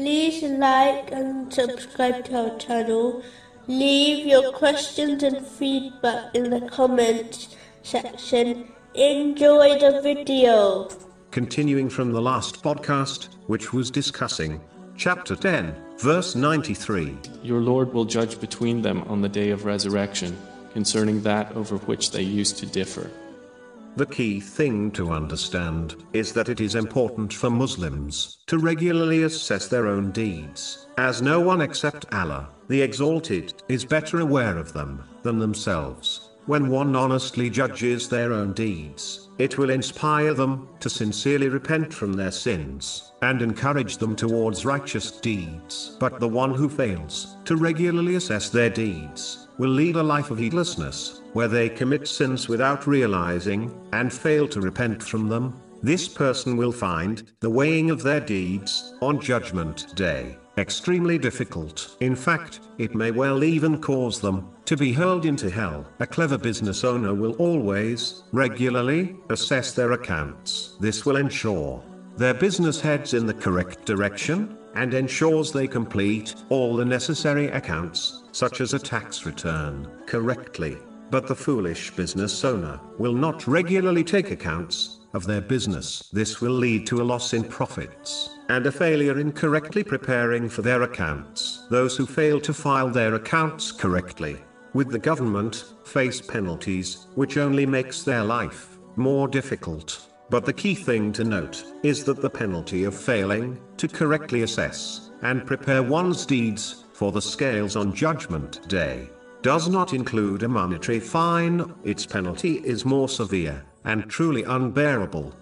like and subscribe to our channel. Leave your questions and feedback in the comments section. Enjoy the video. Continuing from the last podcast, which was discussing chapter 10, verse 93. Your Lord will judge between them on the day of resurrection, concerning that over which they used to differ. The key thing to understand is that it is important for Muslims to regularly assess their own deeds, as no one except Allah, the Exalted, is better aware of them than themselves. When one honestly judges their own deeds, it will inspire them to sincerely repent from their sins and encourage them towards righteous deeds. But the one who fails to regularly assess their deeds will lead a life of heedlessness, where they commit sins without realizing and fail to repent from them. This person will find the weighing of their deeds on Judgment Day extremely difficult. In fact, it may well even cause them to be hurled into hell. A clever business owner will always, regularly, assess their accounts. This will ensure their business heads in the correct direction, and ensures they complete all the necessary accounts, such as a tax return, correctly. But the foolish business owner will not regularly take accounts of their business. This will lead to a loss in profits and a failure in correctly preparing for their accounts. Those who fail to file their accounts correctly with the government face penalties, which only makes their life more difficult. But the key thing to note is that the penalty of failing to correctly assess and prepare one's deeds for the scales on Judgment Day does not include a monetary fine, its penalty is more severe and truly unbearable